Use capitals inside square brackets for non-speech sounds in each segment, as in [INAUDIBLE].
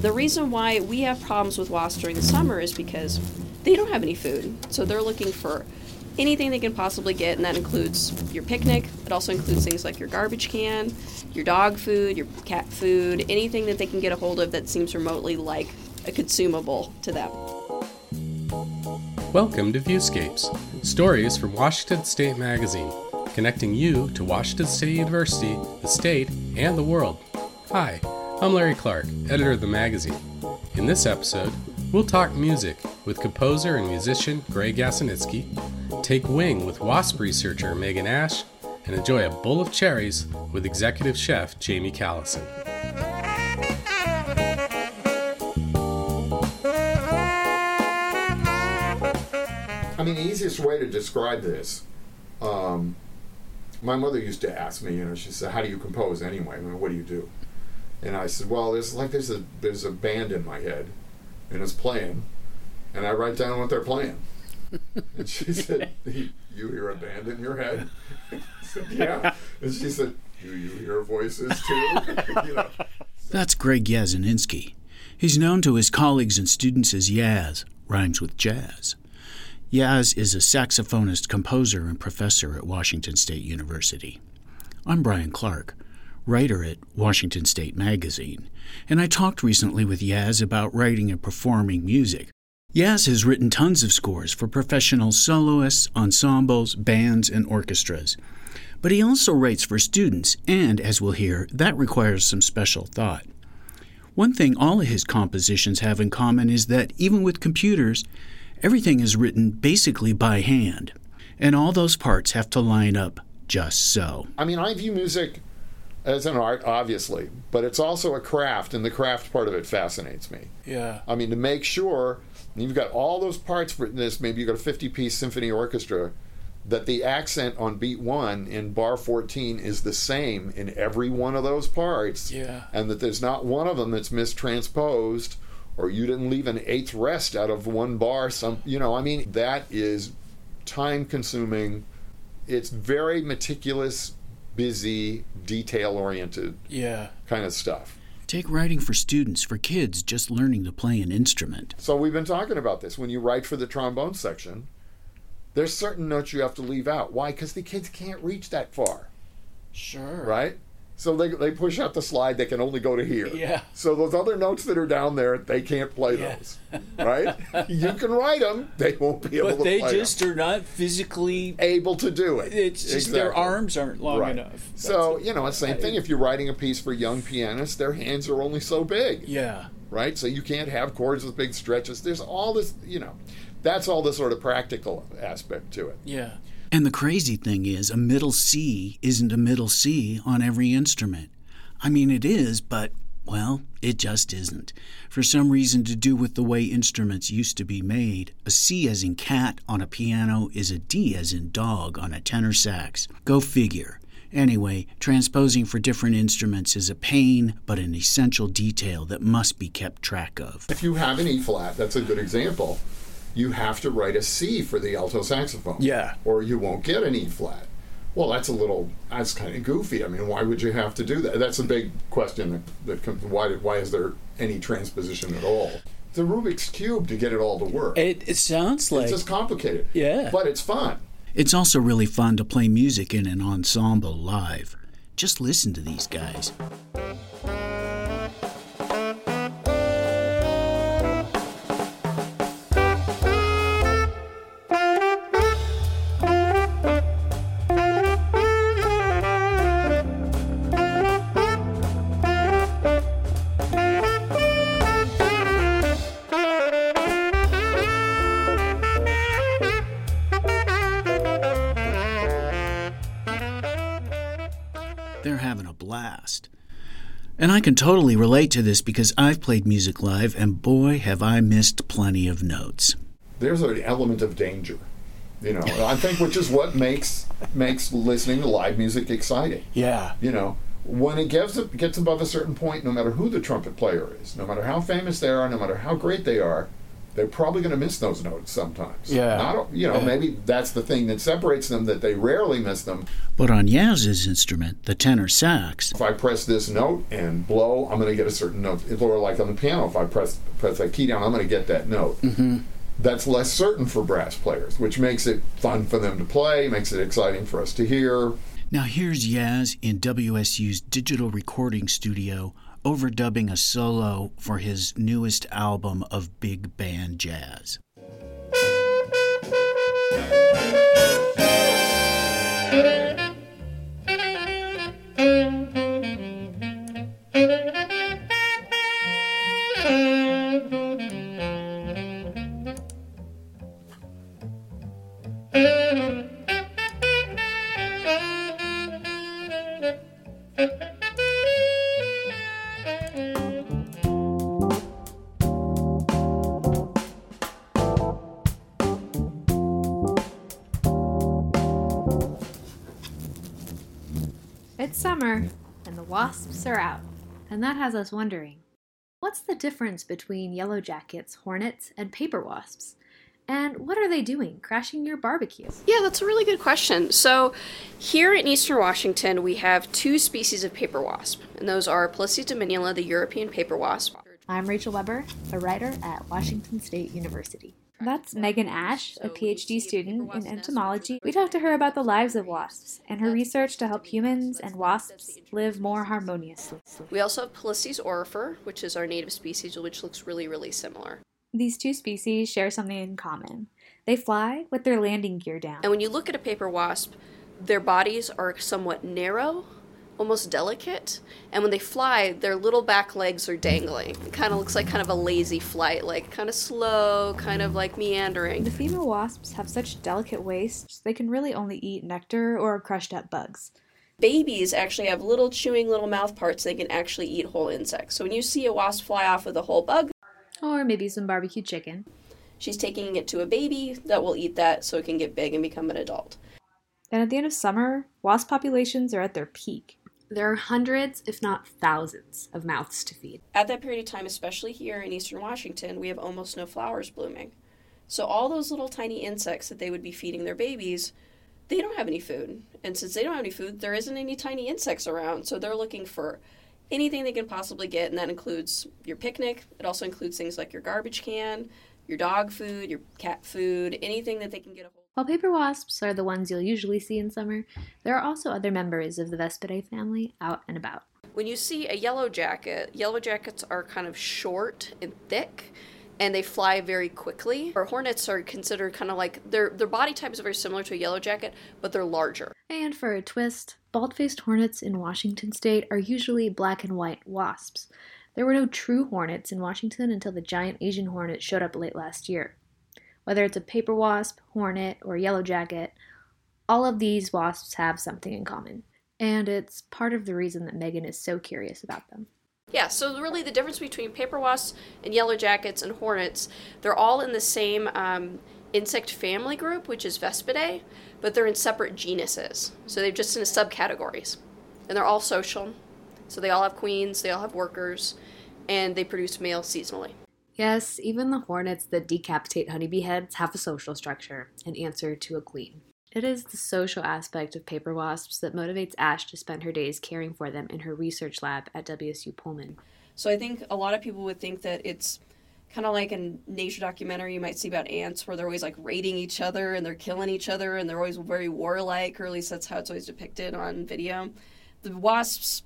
The reason why we have problems with wasps during the summer is because they don't have any food. So they're looking for anything they can possibly get, and that includes your picnic. It also includes things like your garbage can, your dog food, your cat food, anything that they can get a hold of that seems remotely like a consumable to them. Welcome to Viewscapes, stories from Washington State Magazine, connecting you to Washington State University, the state, and the world. Hi, I'm Larry Clark, editor of the magazine. In this episode, we'll talk music with composer and musician Greg Yasinitsky, take wing with WASP researcher Megan Ash, and enjoy a bowl of cherries with executive chef Jamie Callison. I mean, the easiest way to describe this, um, my mother used to ask me, you know, she said, "How do you compose anyway? I mean, what do you do?" And I said, "Well, there's like there's a there's a band in my head, and it's playing, and I write down what they're playing." [LAUGHS] and she said, "You hear a band in your head?" [LAUGHS] I said, "Yeah." And she said, "Do you hear voices too?" [LAUGHS] you know. That's Greg Yasinitsky. He's known to his colleagues and students as Yaz, rhymes with jazz. Yaz is a saxophonist, composer, and professor at Washington State University. I'm Brian Clark, writer at Washington State Magazine, and I talked recently with Yaz about writing and performing music. Yaz has written tons of scores for professional soloists, ensembles, bands, and orchestras. But he also writes for students, and as we'll hear, that requires some special thought. One thing all of his compositions have in common is that even with computers, everything is written basically by hand, and all those parts have to line up just so. I mean, I view music as an art, obviously, but it's also a craft, and the craft part of it fascinates me. Yeah. I mean, to make sure you've got all those parts for this, maybe you've got a 50 piece symphony orchestra, that the accent on beat one in bar 14 is the same in every one of those parts. Yeah. And that there's not one of them that's mistransposed or you didn't leave an eighth rest out of one bar. Some, you know, I mean, that is time consuming. It's very meticulous, busy, detail oriented Yeah. kind of stuff. Take writing for students, for kids just learning to play an instrument. So we've been talking about this. When you write for the trombone section, there's certain notes you have to leave out. Why? Because the kids can't reach that far, Sure. right? So they, they push out the slide, they can only go to here. Yeah. So those other notes that are down there, they can't play Yeah. those, right? you can write them, they won't be able to play. But to they just them. are not physically. Able to do it. It's just their arms aren't long Right. enough. So, That's- you know, it's same thing. If you're writing a piece for young pianists, their hands are only so big. Yeah. right? So you can't have chords with big stretches. There's all this, you know, that's all the sort of practical aspect to it. Yeah. And the crazy thing is, a middle C isn't a middle C on every instrument. I mean, it is, but, well, it just isn't. For some reason to do with the way instruments used to be made, a C as in cat on a piano is a D as in dog on a tenor sax. Go figure. Anyway, transposing for different instruments is a pain, but an essential detail that must be kept track of. If you have an E flat, that's a good example. You have to write a C for the alto saxophone. Yeah. Or you won't get an E flat. Well, that's a little, that's kind of goofy. I mean, why would you have to do that? That's a big question that, that comes, why, did, why is there any transposition at all? The Rubik's Cube to get it all to work. It, it sounds like. it's just complicated. Yeah. But it's fun. It's also really fun to play music in an ensemble live. Just listen to these guys. Having a blast. And I can totally relate to this because I've played music live, and boy, have I missed plenty of notes. there's an element of danger you know i think which is what makes makes listening to live music exciting yeah. you know when it gets gets above a certain point no matter who the trumpet player is no matter how famous they are no matter how great they are they're probably going to miss those notes sometimes. Yeah. Not, you know, maybe that's the thing that separates them that they rarely miss them. But on Yaz's instrument, the tenor sax, If I press this note and blow, I'm going to get a certain note. Or like on the piano, if I press press that key down, I'm going to get that note. Mm-hmm. That's less certain for brass players, which makes it fun for them to play, makes it exciting for us to hear. Now here's Yaz in WSU's digital recording studio overdubbing a solo for his newest album of big band jazz. It's summer, and the wasps are out. And that has us wondering what's the difference between yellow jackets, hornets, and paper wasps? And what are they doing, crashing your barbecue? Yeah, that's a really good question. So, here in eastern Washington, we have two species of paper wasp, and those are Polistes dominula, the European paper wasp. I'm Rachel Weber, a writer at Washington State University. That's Megan Ash, a PhD student in entomology. We talked to her about the lives of wasps and her research to help humans and wasps live more harmoniously. We also have Polistes aurifer, which is our native species, which looks really, really similar. These two species share something in common. They fly with their landing gear down. And when you look at a paper wasp, their bodies are somewhat narrow, almost delicate, and when they fly, their little back legs are dangling. It kind of looks like kind of a lazy flight, like kind of slow, kind of like meandering. The female wasps have such delicate waists, they can really only eat nectar or crushed up bugs. Babies actually have little chewing little mouth parts they can actually eat whole insects. So when you see a wasp fly off with a whole bug, Or maybe some barbecue chicken. she's taking it to a baby that will eat that so it can get big and become an adult. And at the end of summer, wasp populations are at their peak. There are hundreds, if not thousands, of mouths to feed. At that period of time, especially here in eastern Washington, we have almost no flowers blooming. So all those little tiny insects that they would be feeding their babies, they don't have any food. And since they don't have any food, there isn't any tiny insects around. So they're looking for anything they can possibly get, and that includes your picnic. It also includes things like your garbage can, your dog food, your cat food, anything that they can get a hold While paper wasps are the ones you'll usually see in summer, there are also other members of the Vespidae family out and about. When you see a yellow jacket, yellow jackets are kind of short and thick and they fly very quickly. Or hornets are considered kind of like their their body type is very similar to a yellow jacket, but they're larger. And for a twist, bald faced hornets in Washington state are usually black and white wasps. There were no true hornets in Washington until the giant Asian hornet showed up late last year. Whether it's a paper wasp, hornet, or yellow jacket, all of these wasps have something in common. And it's part of the reason that Megan is so curious about them. Yeah, so really the difference between paper wasps and yellow jackets and hornets, they're all in the same um, insect family group, which is Vespidae, but they're in separate genuses. So they're just in subcategories. And they're all social. So they all have queens, they all have workers, and they produce males seasonally. Yes, even the hornets that decapitate honeybee heads have a social structure and answer to a queen. It is the social aspect of paper wasps that motivates Ash to spend her days caring for them in her research lab at WSU Pullman. So I think a lot of people would think that it's kind of like a nature documentary you might see about ants where they're always like raiding each other and they're killing each other and they're always very warlike, or at least that's how it's always depicted on video. The wasps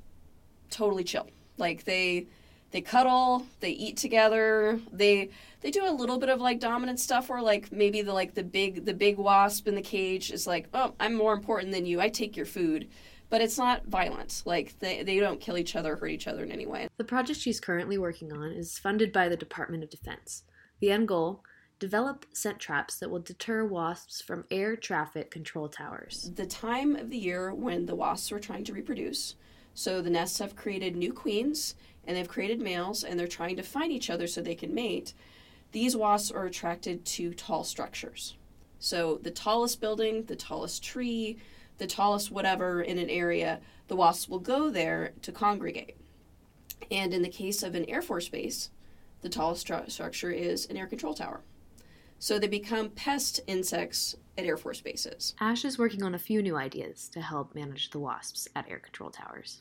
totally chill. Like they they cuddle, they eat together, they they do a little bit of like dominant stuff where like maybe the like the big the big wasp in the cage is like, oh, I'm more important than you. I take your food. But it's not violent. Like they, they don't kill each other, hurt each other in any way. The project she's currently working on is funded by the Department of Defense. The end goal develop scent traps that will deter wasps from air traffic control towers. The time of the year when the wasps are trying to reproduce. So the nests have created new queens and they've created males and they're trying to find each other so they can mate. These wasps are attracted to tall structures. So the tallest building, the tallest tree, the tallest whatever in an area, the wasps will go there to congregate. And in the case of an Air Force base, the tallest stru- structure is an air control tower. So they become pest insects at Air Force bases. Ash is working on a few new ideas to help manage the wasps at air control towers.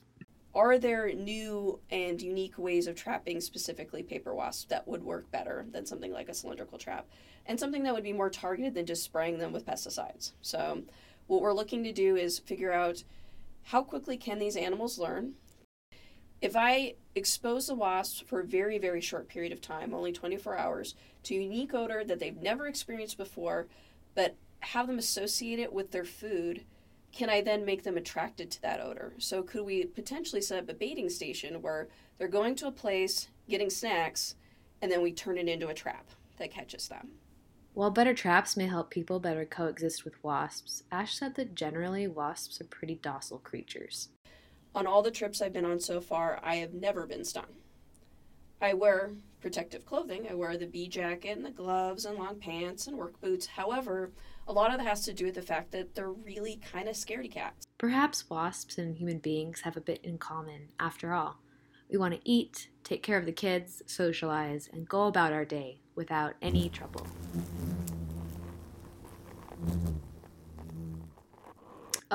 Are there new and unique ways of trapping specifically paper wasps that would work better than something like a cylindrical trap? And something that would be more targeted than just spraying them with pesticides. So, what we're looking to do is figure out how quickly can these animals learn? If I expose the wasps for a very, very short period of time, only 24 hours, to unique odor that they've never experienced before, but have them associate it with their food, can I then make them attracted to that odor? So, could we potentially set up a baiting station where they're going to a place, getting snacks, and then we turn it into a trap that catches them? While better traps may help people better coexist with wasps, Ash said that generally wasps are pretty docile creatures. On all the trips I've been on so far, I have never been stung. I wear protective clothing. I wear the bee jacket and the gloves and long pants and work boots. However, a lot of that has to do with the fact that they're really kind of scaredy cats. Perhaps wasps and human beings have a bit in common, after all. We want to eat, take care of the kids, socialize, and go about our day without any trouble.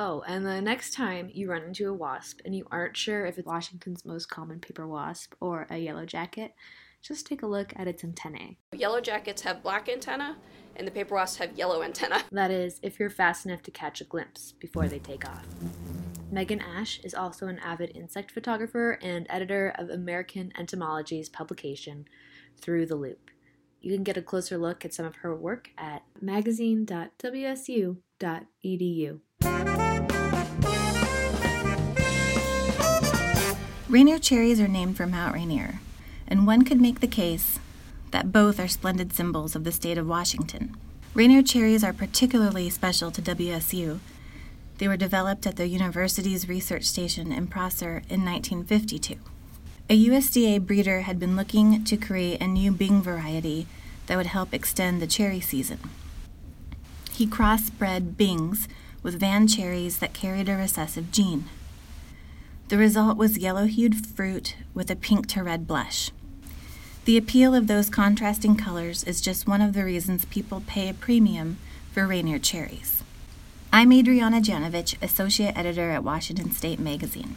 Oh, and the next time you run into a wasp and you aren't sure if it's Washington's most common paper wasp or a yellow jacket, just take a look at its antennae. Yellow jackets have black antenna, and the paper wasps have yellow antenna. [LAUGHS] That is, if you're fast enough to catch a glimpse before they take off. Megan Ash is also an avid insect photographer and editor of American Entomology's publication, Through the Loop. You can get a closer look at some of her work at magazine.wsu.edu. Rainier cherries are named for Mount Rainier, and one could make the case that both are splendid symbols of the state of Washington. Rainier cherries are particularly special to WSU. They were developed at the university's research station in Prosser in 1952. A USDA breeder had been looking to create a new Bing variety that would help extend the cherry season. He crossbred Bings with Van cherries that carried a recessive gene. The result was yellow hued fruit with a pink to red blush. The appeal of those contrasting colors is just one of the reasons people pay a premium for Rainier cherries. I'm Adriana Janovich, Associate Editor at Washington State Magazine,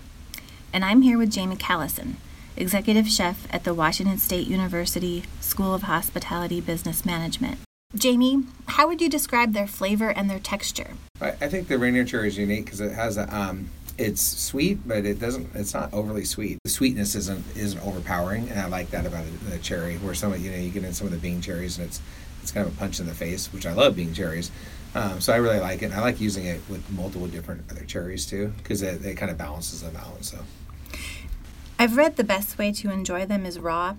and I'm here with Jamie Callison, Executive Chef at the Washington State University School of Hospitality Business Management. Jamie, how would you describe their flavor and their texture? I, I think the Rainier cherry is unique because it has a um, it's sweet, but it doesn't. It's not overly sweet. The sweetness isn't isn't overpowering, and I like that about the cherry. Where some of you know you get in some of the Bing cherries, and it's it's kind of a punch in the face, which I love Bing cherries. Um, so I really like it. And I like using it with multiple different other cherries too, because it, it kind of balances them out. So I've read the best way to enjoy them is raw.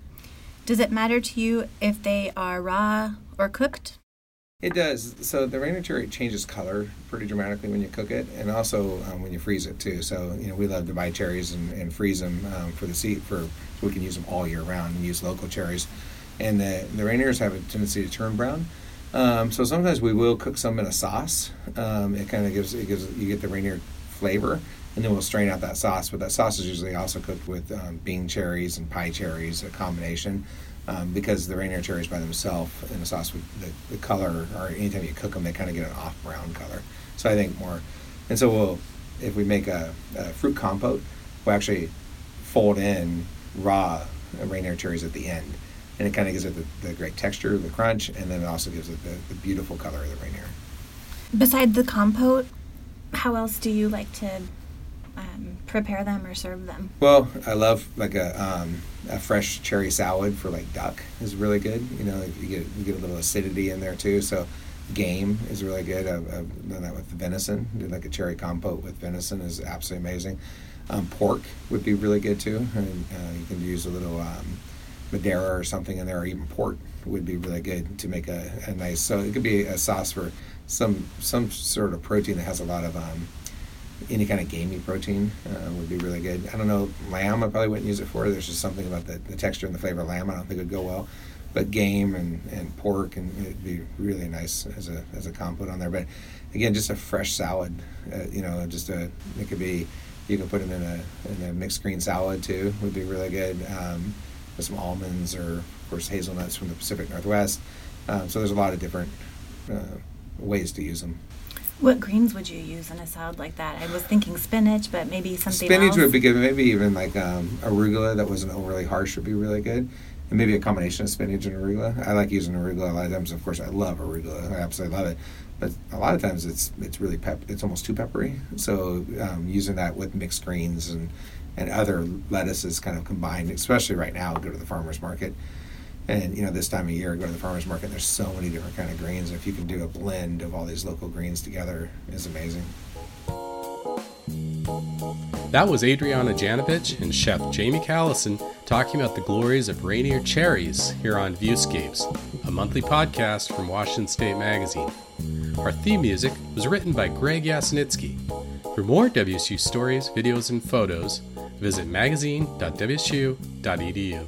Does it matter to you if they are raw or cooked? It does. So the Rainier cherry changes color pretty dramatically when you cook it, and also um, when you freeze it too. So you know we love to buy cherries and, and freeze them um, for the seed for so we can use them all year round and use local cherries. And the the Rainiers have a tendency to turn brown. Um, so sometimes we will cook some in a sauce. Um, it kind of gives it gives you get the Rainier flavor, and then we'll strain out that sauce. But that sauce is usually also cooked with um, Bing cherries and pie cherries, a combination um, because the Rainier cherries by themselves in the sauce, with the, the color, or anytime you cook them, they kind of get an off brown color. So I think more, and so we'll, if we make a, a fruit compote, we'll actually fold in raw Rainier cherries at the end. And it kind of gives it the, the, great texture, the crunch, and then it also gives it the, the beautiful color of the Rainier. Besides the compote, how else do you like to um, prepare them or serve them? Well, I love like a um, a fresh cherry salad for like duck is really good. You know, you get you get a little acidity in there too. So game is really good. I've, I've done that with venison. Do like a cherry compote with venison is absolutely amazing. Um, pork would be really good too. And, uh, you can use a little um, Madeira or something in there, or even port would be really good to make a, a nice. So it could be a sauce for some some sort of protein that has a lot of um, any kind of gamey protein uh, would be really good. I don't know, lamb I probably wouldn't use it for. There's just something about the, the texture and the flavor of lamb I don't think would go well. But game and, and pork and it'd be really nice as a as a compote on there. But again, just a fresh salad. Uh, you know, just a it could be you can put them in a in a mixed green salad too would be really good. Um, with some almonds or, of course, hazelnuts from the Pacific Northwest. Um, so there's a lot of different uh, ways to use them. What greens would you use in a salad like that? I was thinking spinach, but maybe something Spinach else. would be good. Maybe even like um, arugula that wasn't overly harsh would be really good. And maybe a combination of spinach and arugula. I like using arugula a lot of times. Of course, I love arugula. I absolutely love it. But a lot of times it's it's really pep. It's almost too peppery. So um, using that with mixed greens and and other lettuces kind of combined, especially right now, go to the farmers market. And you know this time of year, go to the farmers market. There's so many different kind of greens. If you can do a blend of all these local greens together, is amazing. That was Adriana Janovich and Chef Jamie Callison talking about the glories of Rainier cherries here on Viewscapes, a monthly podcast from Washington State Magazine. Our theme music was written by Greg Yasinitsky. For more WSU stories, videos, and photos, visit magazine.wsu.edu.